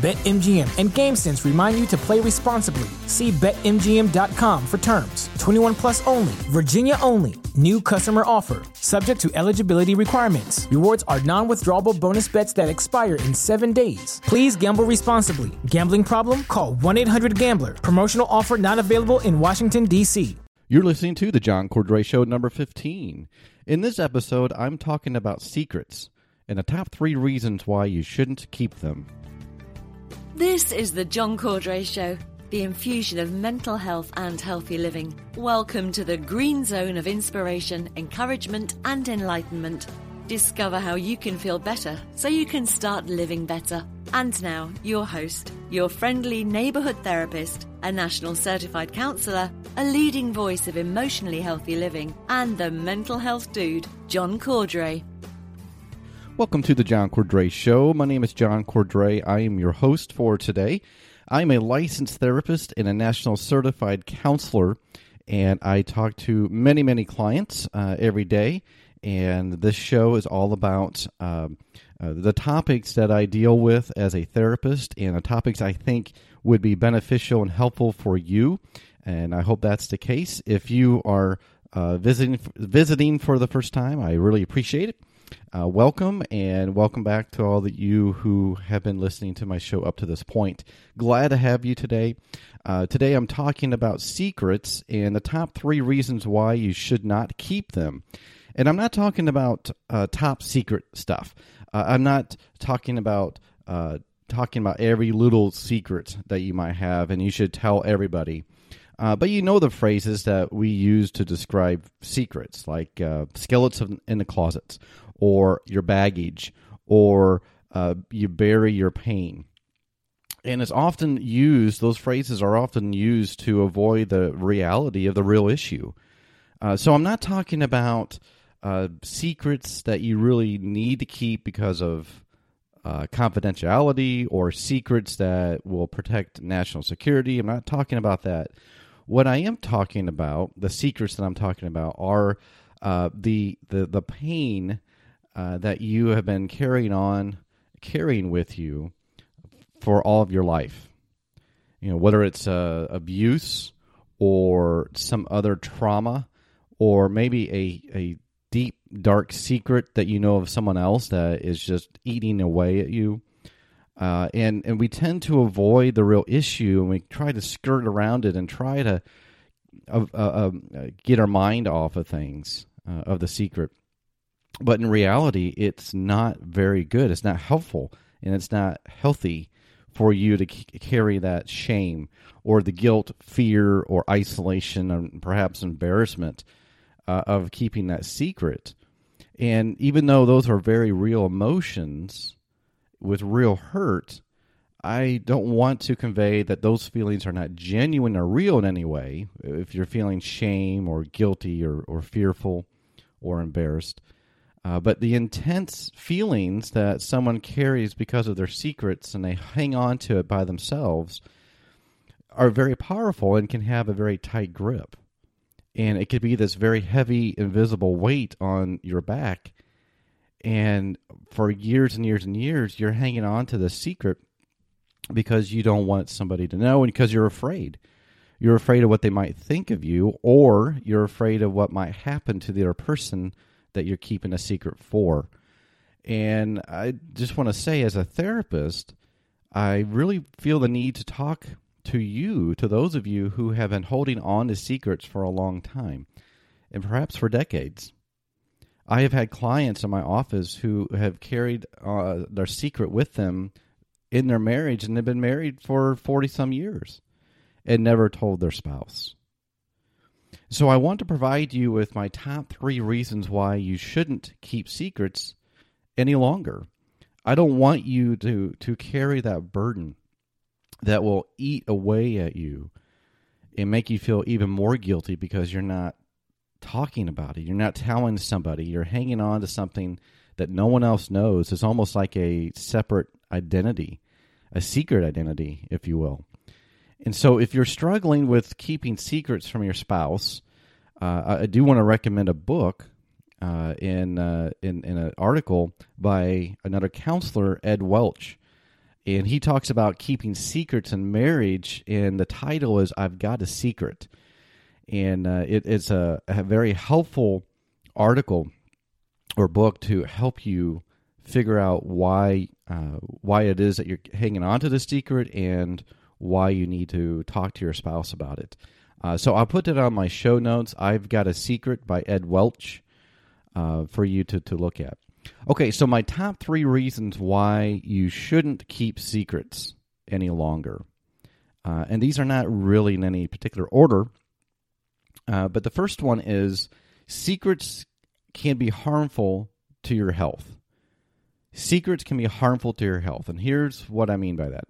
BetMGM and GameSense remind you to play responsibly. See BetMGM.com for terms. 21 plus only, Virginia only. New customer offer, subject to eligibility requirements. Rewards are non withdrawable bonus bets that expire in seven days. Please gamble responsibly. Gambling problem? Call 1 800 Gambler. Promotional offer not available in Washington, D.C. You're listening to the John Cordray Show number 15. In this episode, I'm talking about secrets and the top three reasons why you shouldn't keep them. This is the John Cordray Show, the infusion of mental health and healthy living. Welcome to the green zone of inspiration, encouragement, and enlightenment. Discover how you can feel better so you can start living better. And now, your host, your friendly neighborhood therapist, a national certified counselor, a leading voice of emotionally healthy living, and the mental health dude, John Cordray. Welcome to the John Cordray Show. My name is John Cordray. I am your host for today. I'm a licensed therapist and a national certified counselor, and I talk to many, many clients uh, every day. And this show is all about um, uh, the topics that I deal with as a therapist and the topics I think would be beneficial and helpful for you. And I hope that's the case. If you are uh, visiting visiting for the first time, I really appreciate it. Uh, welcome and welcome back to all that you who have been listening to my show up to this point. Glad to have you today. Uh, today I'm talking about secrets and the top three reasons why you should not keep them. And I'm not talking about uh, top secret stuff. Uh, I'm not talking about uh, talking about every little secret that you might have and you should tell everybody. Uh, but you know the phrases that we use to describe secrets, like uh, skeletons in the closets, or your baggage, or uh, you bury your pain. And it's often used, those phrases are often used to avoid the reality of the real issue. Uh, so I'm not talking about uh, secrets that you really need to keep because of uh, confidentiality or secrets that will protect national security. I'm not talking about that. What I am talking about, the secrets that I'm talking about, are uh, the the the pain uh, that you have been carrying on, carrying with you for all of your life. You know, whether it's uh, abuse or some other trauma, or maybe a a deep dark secret that you know of someone else that is just eating away at you. Uh, and and we tend to avoid the real issue, and we try to skirt around it and try to uh, uh, get our mind off of things uh, of the secret. But in reality, it's not very good. It's not helpful, and it's not healthy for you to c- carry that shame or the guilt, fear, or isolation, and perhaps embarrassment uh, of keeping that secret. And even though those are very real emotions, with real hurt, I don't want to convey that those feelings are not genuine or real in any way. If you're feeling shame or guilty or, or fearful or embarrassed, uh, but the intense feelings that someone carries because of their secrets and they hang on to it by themselves are very powerful and can have a very tight grip. And it could be this very heavy, invisible weight on your back and for years and years and years you're hanging on to the secret because you don't want somebody to know and because you're afraid you're afraid of what they might think of you or you're afraid of what might happen to the other person that you're keeping a secret for and i just want to say as a therapist i really feel the need to talk to you to those of you who have been holding on to secrets for a long time and perhaps for decades I have had clients in my office who have carried uh, their secret with them in their marriage and they've been married for 40 some years and never told their spouse. So I want to provide you with my top three reasons why you shouldn't keep secrets any longer. I don't want you to, to carry that burden that will eat away at you and make you feel even more guilty because you're not talking about it. You're not telling somebody. You're hanging on to something that no one else knows. It's almost like a separate identity, a secret identity, if you will. And so, if you're struggling with keeping secrets from your spouse, uh, I do want to recommend a book uh, in, uh, in in an article by another counselor, Ed Welch, and he talks about keeping secrets in marriage. And the title is "I've Got a Secret," and uh, it, it's a, a very helpful article or book to help you figure out why uh, why it is that you're hanging on to the secret and why you need to talk to your spouse about it. Uh, so I'll put it on my show notes. I've got a secret by Ed Welch uh, for you to, to look at. Okay, so my top three reasons why you shouldn't keep secrets any longer. Uh, and these are not really in any particular order. Uh, but the first one is secrets can be harmful to your health. Secrets can be harmful to your health. And here's what I mean by that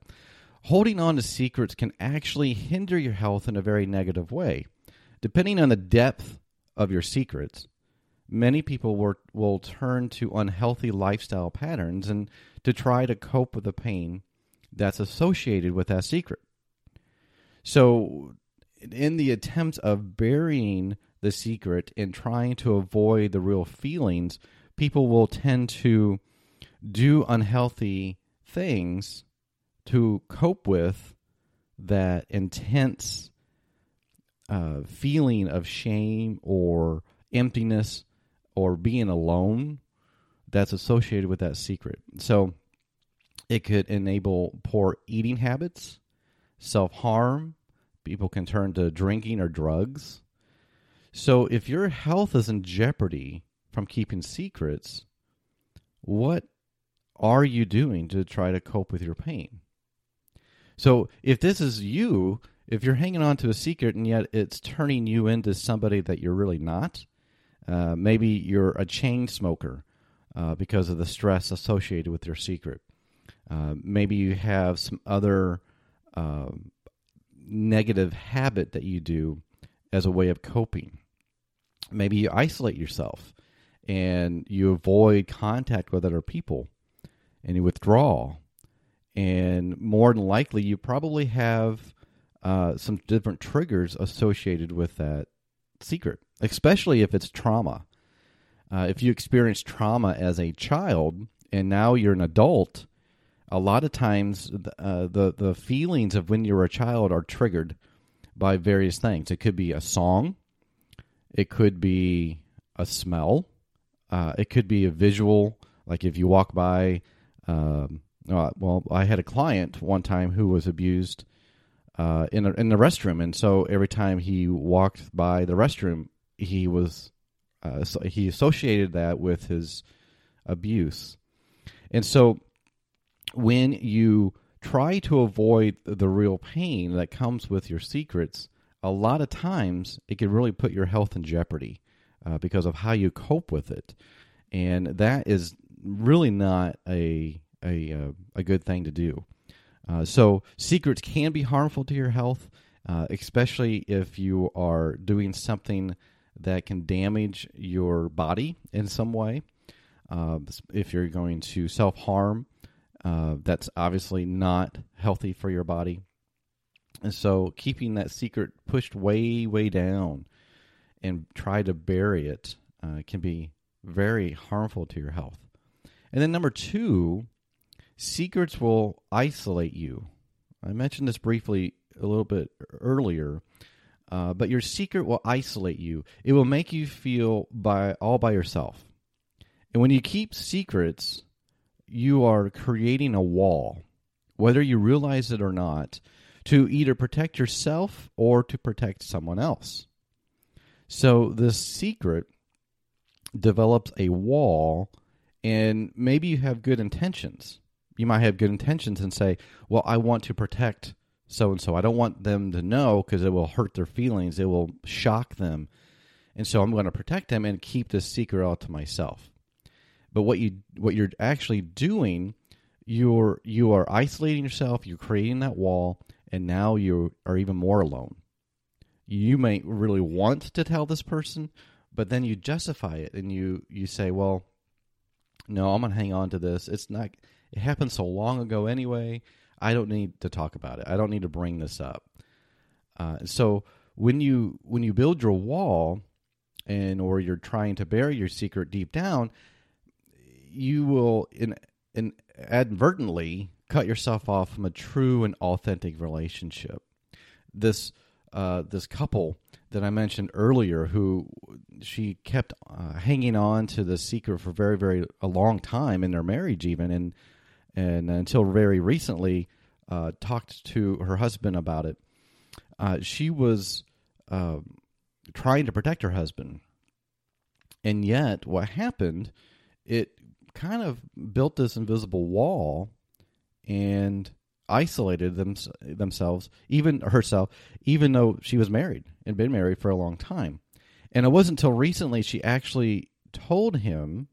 holding on to secrets can actually hinder your health in a very negative way. Depending on the depth of your secrets, many people will, will turn to unhealthy lifestyle patterns and to try to cope with the pain that's associated with that secret. So, in the attempts of burying the secret and trying to avoid the real feelings, people will tend to do unhealthy things to cope with that intense uh, feeling of shame or emptiness or being alone that's associated with that secret. So it could enable poor eating habits, self harm. People can turn to drinking or drugs. So if your health is in jeopardy from keeping secrets, what are you doing to try to cope with your pain? So if this is you, if you're hanging on to a secret and yet it's turning you into somebody that you're really not, uh, maybe you're a chain smoker uh, because of the stress associated with your secret. Uh, maybe you have some other um, negative habit that you do as a way of coping. Maybe you isolate yourself and you avoid contact with other people and you withdraw. And more than likely, you probably have uh, some different triggers associated with that secret, especially if it's trauma. Uh, if you experience trauma as a child and now you're an adult, a lot of times uh, the the feelings of when you were a child are triggered by various things. It could be a song, it could be a smell, uh, it could be a visual. Like if you walk by, um, uh, well, I had a client one time who was abused uh, in a, in the restroom, and so every time he walked by the restroom, he was uh, so he associated that with his abuse, and so when you try to avoid the real pain that comes with your secrets, a lot of times it can really put your health in jeopardy uh, because of how you cope with it, and that is really not a a uh, a good thing to do. Uh, so secrets can be harmful to your health, uh, especially if you are doing something that can damage your body in some way. Uh, if you're going to self harm, uh, that's obviously not healthy for your body. And so keeping that secret pushed way, way down and try to bury it uh, can be very harmful to your health. And then number two, secrets will isolate you. I mentioned this briefly a little bit earlier, uh, but your secret will isolate you. It will make you feel by all by yourself. And when you keep secrets, you are creating a wall, whether you realize it or not, to either protect yourself or to protect someone else. So this secret develops a wall, and maybe you have good intentions. You might have good intentions and say, Well, I want to protect so and so. I don't want them to know because it will hurt their feelings. It will shock them. And so I'm going to protect them and keep this secret all to myself. But what you what you're actually doing, you're you are isolating yourself, you're creating that wall, and now you are even more alone. You may really want to tell this person, but then you justify it and you you say, "Well, no, I'm going to hang on to this. It's not it happened so long ago anyway. I don't need to talk about it. I don't need to bring this up." Uh, so when you when you build your wall and or you're trying to bury your secret deep down, you will in, in advertently cut yourself off from a true and authentic relationship. This uh, this couple that I mentioned earlier, who she kept uh, hanging on to the secret for very, very a long time in their marriage, even and and until very recently, uh, talked to her husband about it. Uh, she was um, trying to protect her husband, and yet what happened? It kind of built this invisible wall and isolated them, themselves, even herself, even though she was married and been married for a long time. And it wasn't until recently she actually told him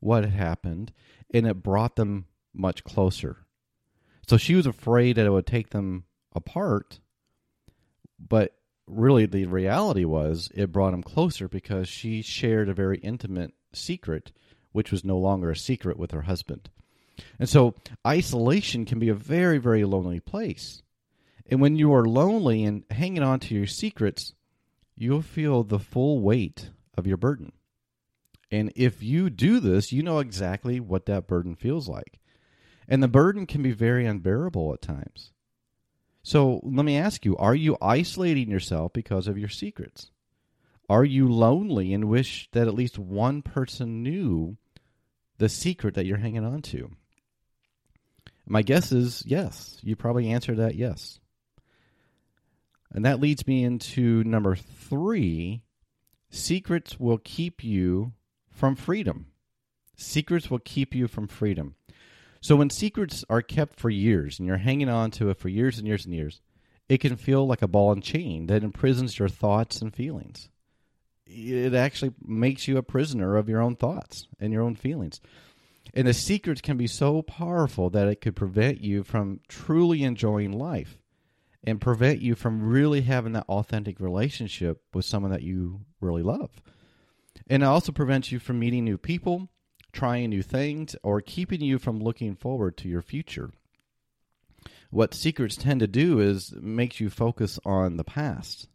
what had happened, and it brought them much closer. So she was afraid that it would take them apart, but really the reality was it brought them closer because she shared a very intimate secret, which was no longer a secret with her husband. And so isolation can be a very, very lonely place. And when you are lonely and hanging on to your secrets, you'll feel the full weight of your burden. And if you do this, you know exactly what that burden feels like. And the burden can be very unbearable at times. So let me ask you are you isolating yourself because of your secrets? Are you lonely and wish that at least one person knew the secret that you're hanging on to? My guess is yes. You probably answered that yes. And that leads me into number three secrets will keep you from freedom. Secrets will keep you from freedom. So when secrets are kept for years and you're hanging on to it for years and years and years, it can feel like a ball and chain that imprisons your thoughts and feelings. It actually makes you a prisoner of your own thoughts and your own feelings. And the secrets can be so powerful that it could prevent you from truly enjoying life and prevent you from really having that authentic relationship with someone that you really love. And it also prevents you from meeting new people, trying new things, or keeping you from looking forward to your future. What secrets tend to do is makes you focus on the past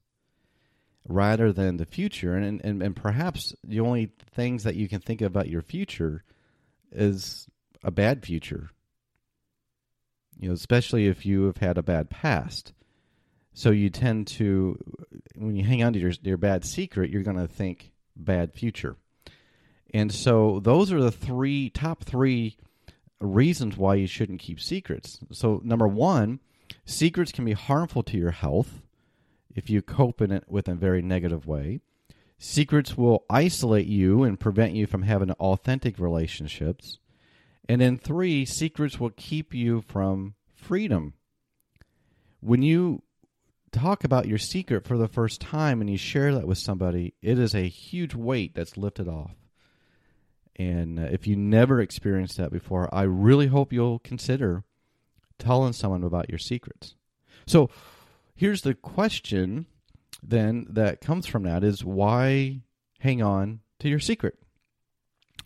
rather than the future. And, and, and perhaps the only things that you can think about your future is a bad future. You know, especially if you have had a bad past. So you tend to, when you hang on to your, your bad secret, you're going to think bad future. And so those are the three top three reasons why you shouldn't keep secrets. So number one, secrets can be harmful to your health if you cope in it with a very negative way. Secrets will isolate you and prevent you from having authentic relationships. And then three, secrets will keep you from freedom. When you talk about your secret for the first time and you share that with somebody, it is a huge weight that's lifted off. And uh, if you never experienced that before, I really hope you'll consider telling someone about your secrets. So here's the question then that comes from that is why hang on to your secret?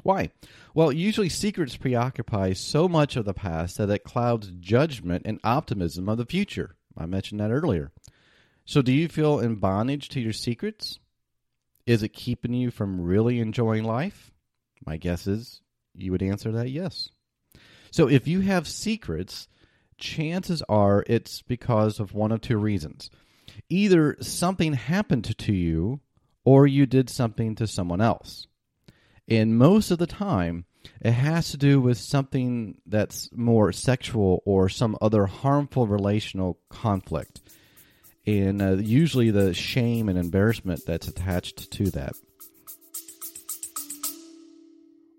Why? Well, usually secrets preoccupy so much of the past that it clouds judgment and optimism of the future. I mentioned that earlier. So, do you feel in bondage to your secrets? Is it keeping you from really enjoying life? My guess is you would answer that yes. So, if you have secrets, chances are it's because of one of two reasons. Either something happened to you or you did something to someone else. And most of the time, it has to do with something that's more sexual or some other harmful relational conflict and uh, usually the shame and embarrassment that's attached to that.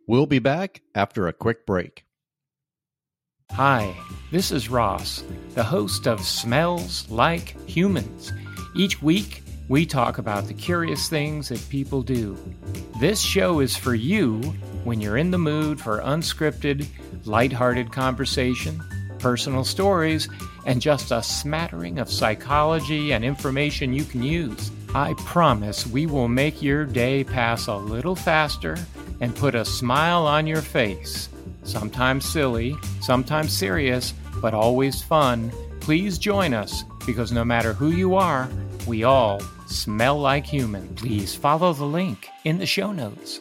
We'll be back after a quick break. Hi, this is Ross, the host of Smells Like Humans. Each week, we talk about the curious things that people do. This show is for you when you're in the mood for unscripted, lighthearted conversation, personal stories, and just a smattering of psychology and information you can use. I promise we will make your day pass a little faster and put a smile on your face sometimes silly, sometimes serious, but always fun, please join us because no matter who you are, we all smell like human. Please follow the link in the show notes.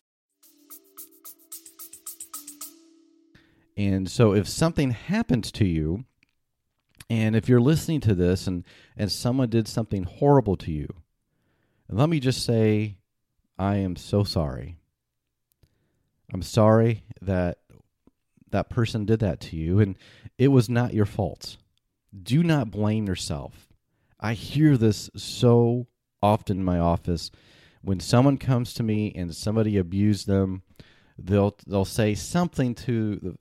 And so if something happens to you, and if you're listening to this and, and someone did something horrible to you, let me just say, I am so sorry. I'm sorry that that person did that to you and it was not your fault. Do not blame yourself. I hear this so often in my office when someone comes to me and somebody abused them they'll they'll say something to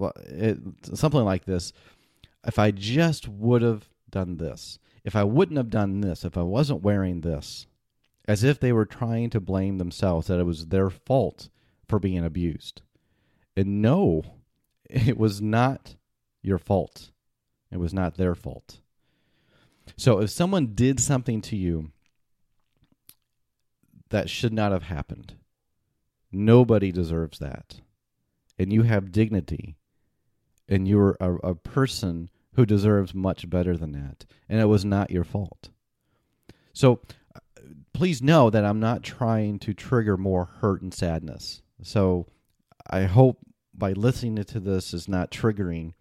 uh, it, something like this if i just would have done this if i wouldn't have done this if i wasn't wearing this as if they were trying to blame themselves that it was their fault for being abused and no, it was not your fault. It was not their fault. So if someone did something to you that should not have happened, nobody deserves that. And you have dignity. And you're a, a person who deserves much better than that. And it was not your fault. So uh, please know that I'm not trying to trigger more hurt and sadness. So I hope by listening to this is not triggering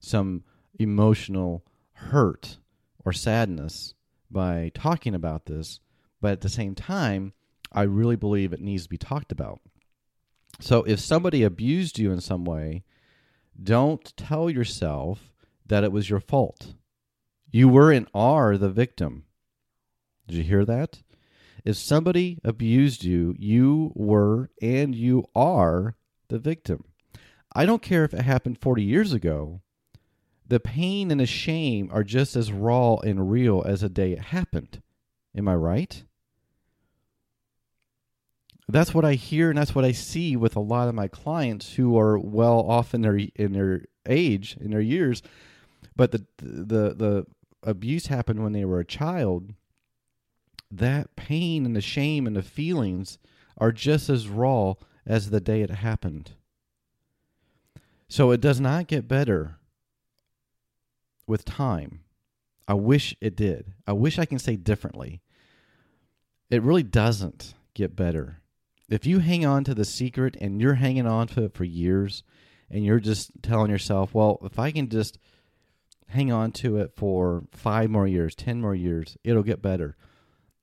some emotional hurt or sadness by talking about this, but at the same time, I really believe it needs to be talked about. So if somebody abused you in some way, don't tell yourself that it was your fault. You were and are the victim. Did you hear that? If somebody abused you, you were and you are the victim. I don't care if it happened 40 years ago. The pain and the shame are just as raw and real as the day it happened. Am I right? That's what I hear and that's what I see with a lot of my clients who are well off in their in their age, in their years, but the the the abuse happened when they were a child. That pain and the shame and the feelings are just as raw as the day it happened. So it does not get better with time. I wish it did. I wish I can say differently. It really doesn't get better. If you hang on to the secret and you're hanging on to it for years and you're just telling yourself, well, if I can just hang on to it for five more years, 10 more years, it'll get better.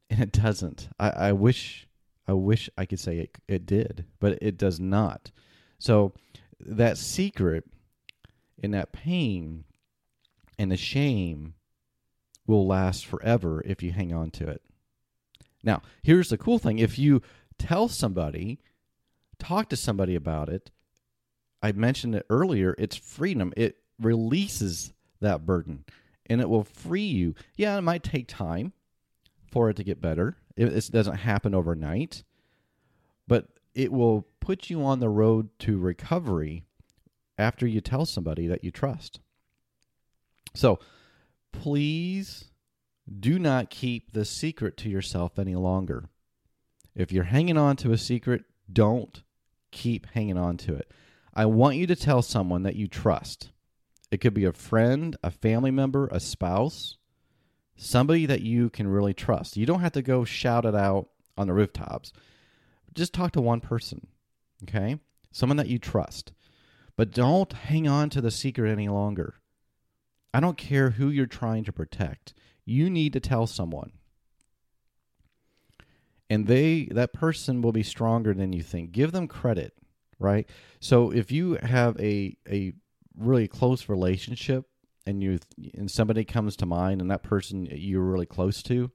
And it doesn't. I, I wish I wish I could say it, it did, but it does not. So that secret and that pain and the shame will last forever if you hang on to it. Now, here's the cool thing if you tell somebody, talk to somebody about it, I mentioned it earlier, it's freedom. It releases that burden and it will free you. Yeah, it might take time for it to get better. It, doesn't happen overnight, but it will put you on the road to recovery after you tell somebody that you trust. So please do not keep the secret to yourself any longer. If you're hanging on to a secret, don't keep hanging on to it. I want you to tell someone that you trust. It could be a friend, a family member, a spouse, somebody that you can really trust. You don't have to go shout it out on the rooftops just talk to one person, okay? Someone that you trust. But don't hang on to the secret any longer. I don't care who you're trying to protect. You need to tell someone. And they that person will be stronger than you think. Give them credit, right? So if you have a a really close relationship and you and somebody comes to mind and that person you're really close to,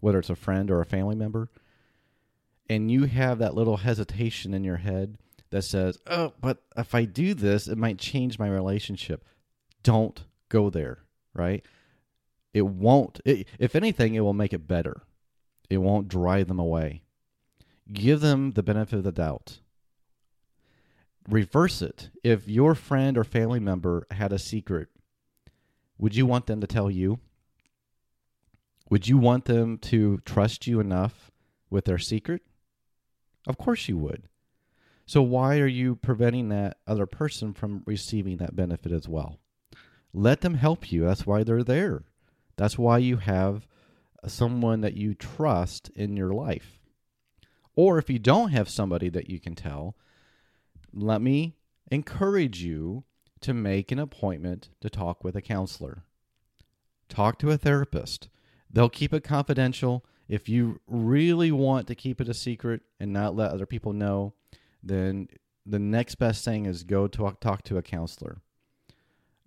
whether it's a friend or a family member, and you have that little hesitation in your head that says, "Oh, but if I do this, it might change my relationship." Don't go there, right? It won't. It, if anything, it will make it better. It won't drive them away. Give them the benefit of the doubt. Reverse it. If your friend or family member had a secret, would you want them to tell you? Would you want them to trust you enough with their secret? Of course you would. So why are you preventing that other person from receiving that benefit as well? Let them help you. That's why they're there. That's why you have someone that you trust in your life. Or if you don't have somebody that you can tell, let me encourage you to make an appointment to talk with a counselor. Talk to a therapist. They'll keep it confidential. If you really want to keep it a secret and not let other people know, then the next best thing is go talk, talk to a counselor.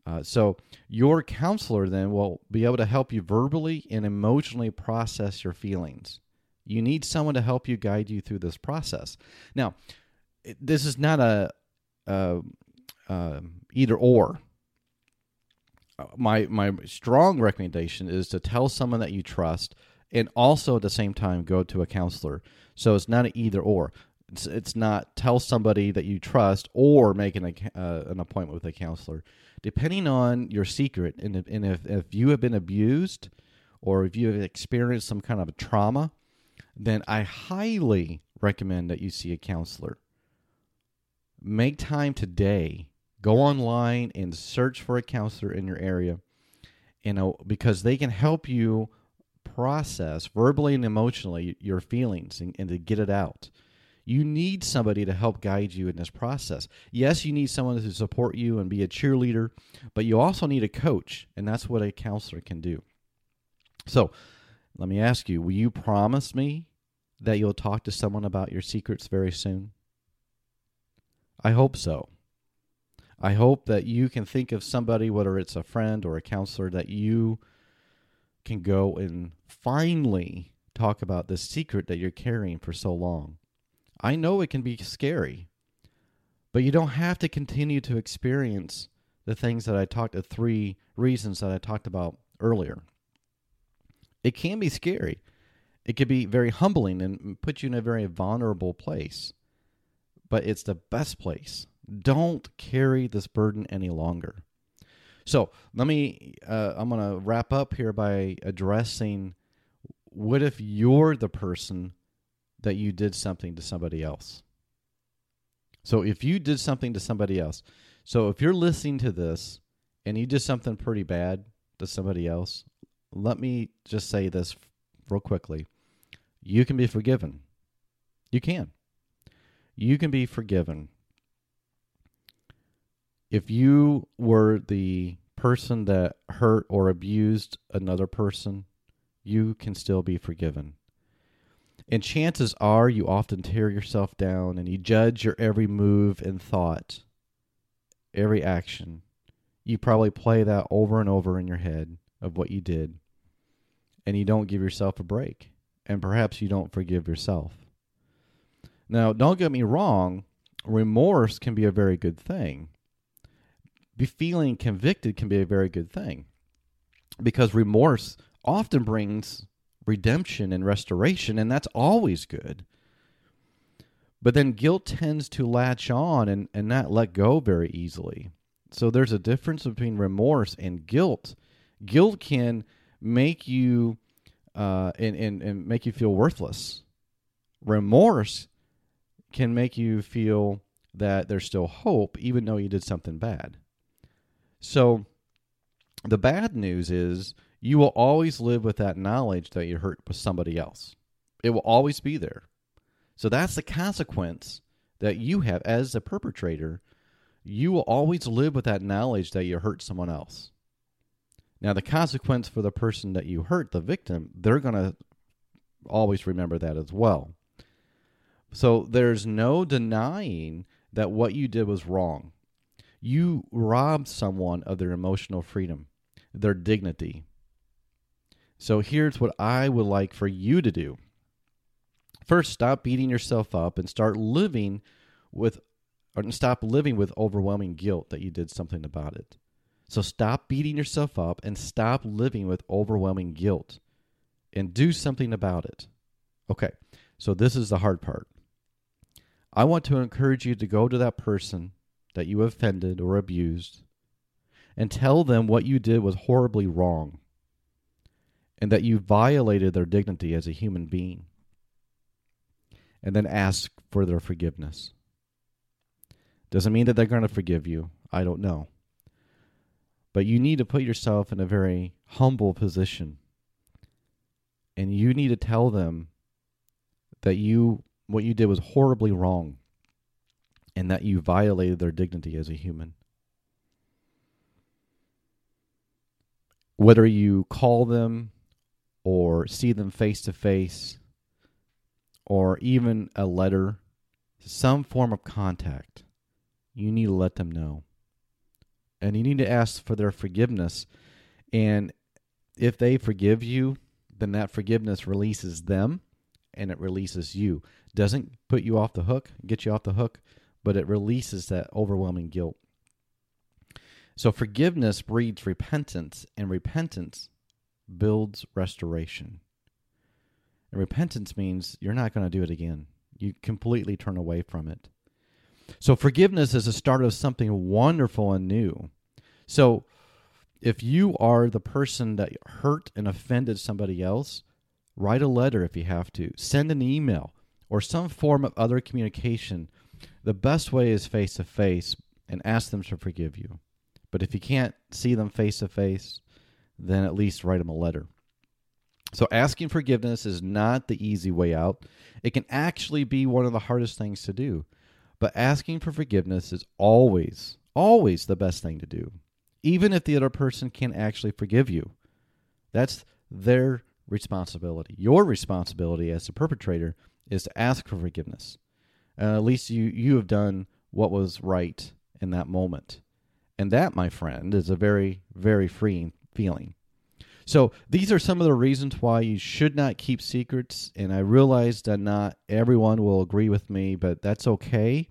Uh, so your counselor then will be able to help you verbally and emotionally process your feelings. You need someone to help you guide you through this process. Now, this is not a, a, a either or. Uh, my my strong recommendation is to tell someone that you trust, and also at the same time go to a counselor. So it's not an either or. It's, it's not tell somebody that you trust or make an uh, an appointment with a counselor depending on your secret, and if, and if, if you have been abused or if you have experienced some kind of a trauma, then I highly recommend that you see a counselor. Make time today. Go online and search for a counselor in your area, you know, because they can help you process verbally and emotionally your feelings and, and to get it out. You need somebody to help guide you in this process. Yes, you need someone to support you and be a cheerleader, but you also need a coach, and that's what a counselor can do. So, let me ask you will you promise me that you'll talk to someone about your secrets very soon? I hope so. I hope that you can think of somebody, whether it's a friend or a counselor, that you can go and finally talk about this secret that you're carrying for so long. I know it can be scary, but you don't have to continue to experience the things that I talked the three reasons that I talked about earlier. It can be scary. It can be very humbling and put you in a very vulnerable place. But it's the best place. Don't carry this burden any longer. So let me, uh, I'm going to wrap up here by addressing what if you're the person that you did something to somebody else. So if you did something to somebody else, so if you're listening to this and you did something pretty bad to somebody else, let me just say this real quickly. You can be forgiven. You can. You can be forgiven. If you were the person that hurt or abused another person, you can still be forgiven. And chances are you often tear yourself down and you judge your every move and thought, every action. You probably play that over and over in your head of what you did. And you don't give yourself a break. And perhaps you don't forgive yourself. Now, don't get me wrong, remorse can be a very good thing. Be feeling convicted can be a very good thing. Because remorse often brings redemption and restoration, and that's always good. But then guilt tends to latch on and, and not let go very easily. So there's a difference between remorse and guilt. Guilt can make you uh, and, and, and make you feel worthless. Remorse can make you feel that there's still hope, even though you did something bad. So the bad news is you will always live with that knowledge that you hurt with somebody else. It will always be there. So that's the consequence that you have as a perpetrator. You will always live with that knowledge that you hurt someone else. Now, the consequence for the person that you hurt, the victim, they're going to always remember that as well. So there's no denying that what you did was wrong. You robbed someone of their emotional freedom, their dignity, so here's what I would like for you to do. First, stop beating yourself up and start living with or stop living with overwhelming guilt that you did something about it. So stop beating yourself up and stop living with overwhelming guilt and do something about it. Okay, so this is the hard part. I want to encourage you to go to that person that you offended or abused and tell them what you did was horribly wrong and that you violated their dignity as a human being. And then ask for their forgiveness. Doesn't mean that they're going to forgive you. I don't know. But you need to put yourself in a very humble position. And you need to tell them that you what you did was horribly wrong and that you violated their dignity as a human. Whether you call them or see them face to face or even a letter, some form of contact, you need to let them know. And you need to ask for their forgiveness. And if they forgive you, then that forgiveness releases them and it releases you. Doesn't put you off the hook, get you off the hook, but it releases that overwhelming guilt. So forgiveness breeds repentance, and repentance builds restoration. And repentance means you're not going to do it again. You completely turn away from it. So forgiveness is a start of something wonderful and new. So if you are the person that hurt and offended somebody else, write a letter if you have to, send an email or some form of other communication. The best way is face to face and ask them to forgive you. But if you can't see them face to face, then at least write them a letter. So asking forgiveness is not the easy way out. It can actually be one of the hardest things to do. But asking for forgiveness is always, always the best thing to do, even if the other person can't actually forgive you. That's their responsibility. Your responsibility as the perpetrator is to ask for forgiveness. Uh, at least you, you have done what was right in that moment. And that, my friend, is a very, very freeing feeling. So these are some of the reasons why you should not keep secrets. And I realize that not everyone will agree with me, but that's okay.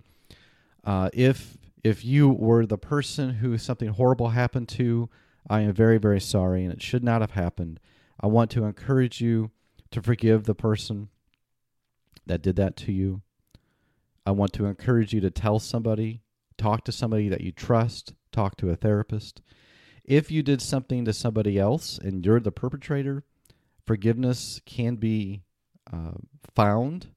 Uh, if if you were the person who something horrible happened to, I am very very sorry, and it should not have happened. I want to encourage you to forgive the person that did that to you. I want to encourage you to tell somebody, talk to somebody that you trust, talk to a therapist. If you did something to somebody else and you're the perpetrator, forgiveness can be uh, found.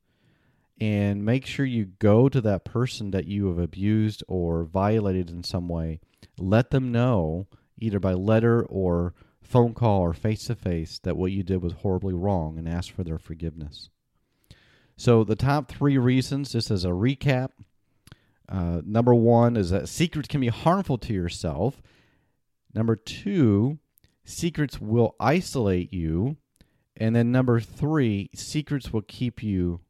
And make sure you go to that person that you have abused or violated in some way. Let them know, either by letter or phone call or face to face, that what you did was horribly wrong and ask for their forgiveness. So, the top three reasons, just as a recap uh, number one is that secrets can be harmful to yourself Number two, secrets will isolate you. And then number three, secrets will keep you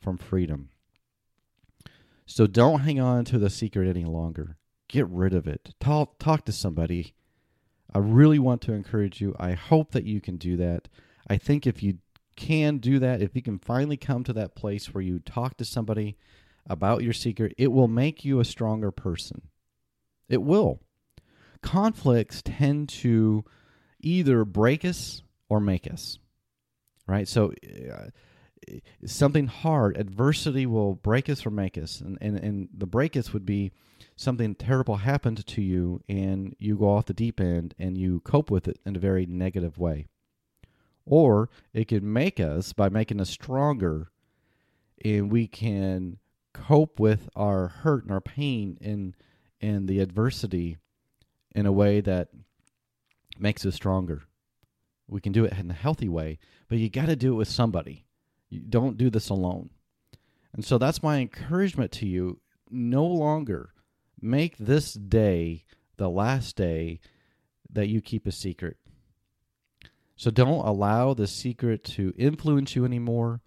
from freedom. So don't hang on to the secret any longer. Get rid of it. Talk, talk to somebody. I really want to encourage you. I hope that you can do that. I think if you can do that, if you can finally come to that place where you talk to somebody about your secret, it will make you a stronger person. It will conflicts tend to either break us or make us, right? So, uh, something hard, adversity will break us or make us. And, and, and the break us would be something terrible happened to you and you go off the deep end and you cope with it in a very negative way. Or it can make us by making us stronger and we can cope with our hurt and our pain and, and the adversity in a way that makes us stronger. We can do it in a healthy way, but you got to do it with somebody. You don't do this alone. And so that's my encouragement to you. No longer make this day the last day that you keep a secret. So don't allow the secret to influence you anymore,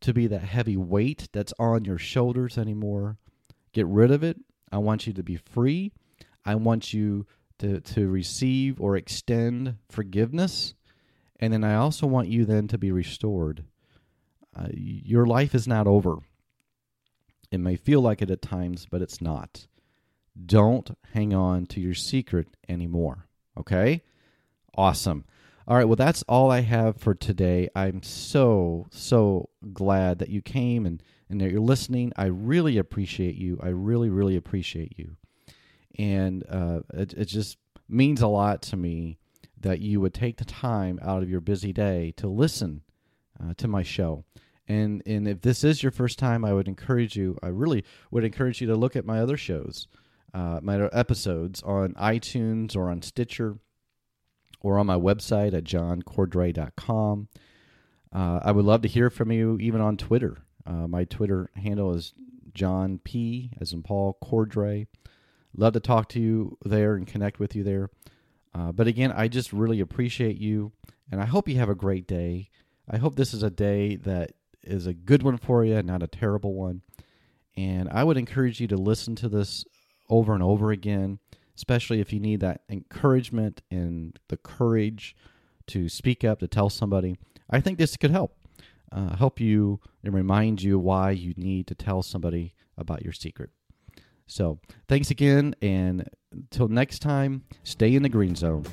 to be that heavy weight that's on your shoulders anymore. Get rid of it. I want you to be free. I want you to, to receive or extend forgiveness. And then I also want you then to be restored. Uh, your life is not over. It may feel like it at times, but it's not. Don't hang on to your secret anymore. Okay? Awesome. All right, well, that's all I have for today. I'm so, so glad that you came and, and that you're listening. I really appreciate you. I really, really appreciate you. And uh, it, it just means a lot to me that you would take the time out of your busy day to listen uh, to my show. And and if this is your first time, I would encourage you. I really would encourage you to look at my other shows, uh, my episodes on iTunes or on Stitcher, or on my website at johncordray.com. Uh, I would love to hear from you, even on Twitter. Uh, my Twitter handle is John P. as in Paul Cordray. Love to talk to you there and connect with you there. Uh, but again, I just really appreciate you, and I hope you have a great day. I hope this is a day that is a good one for you, not a terrible one. And I would encourage you to listen to this over and over again, especially if you need that encouragement and the courage to speak up, to tell somebody. I think this could help. Uh, help you and remind you why you need to tell somebody about your secret. So, thanks again, and until next time, stay in the green zone.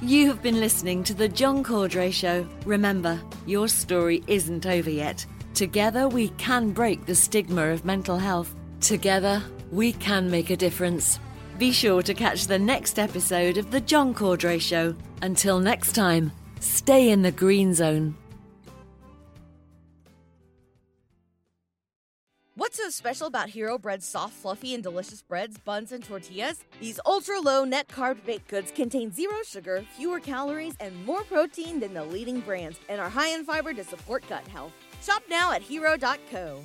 You have been listening to The John Cordray Show. Remember, your story isn't over yet. Together, we can break the stigma of mental health. Together, we can make a difference. Be sure to catch the next episode of The John Cordray Show. Until next time, stay in the green zone. What's so special about Hero Bread's soft, fluffy, and delicious breads, buns, and tortillas? These ultra low net carb baked goods contain zero sugar, fewer calories, and more protein than the leading brands, and are high in fiber to support gut health. Shop now at hero.co.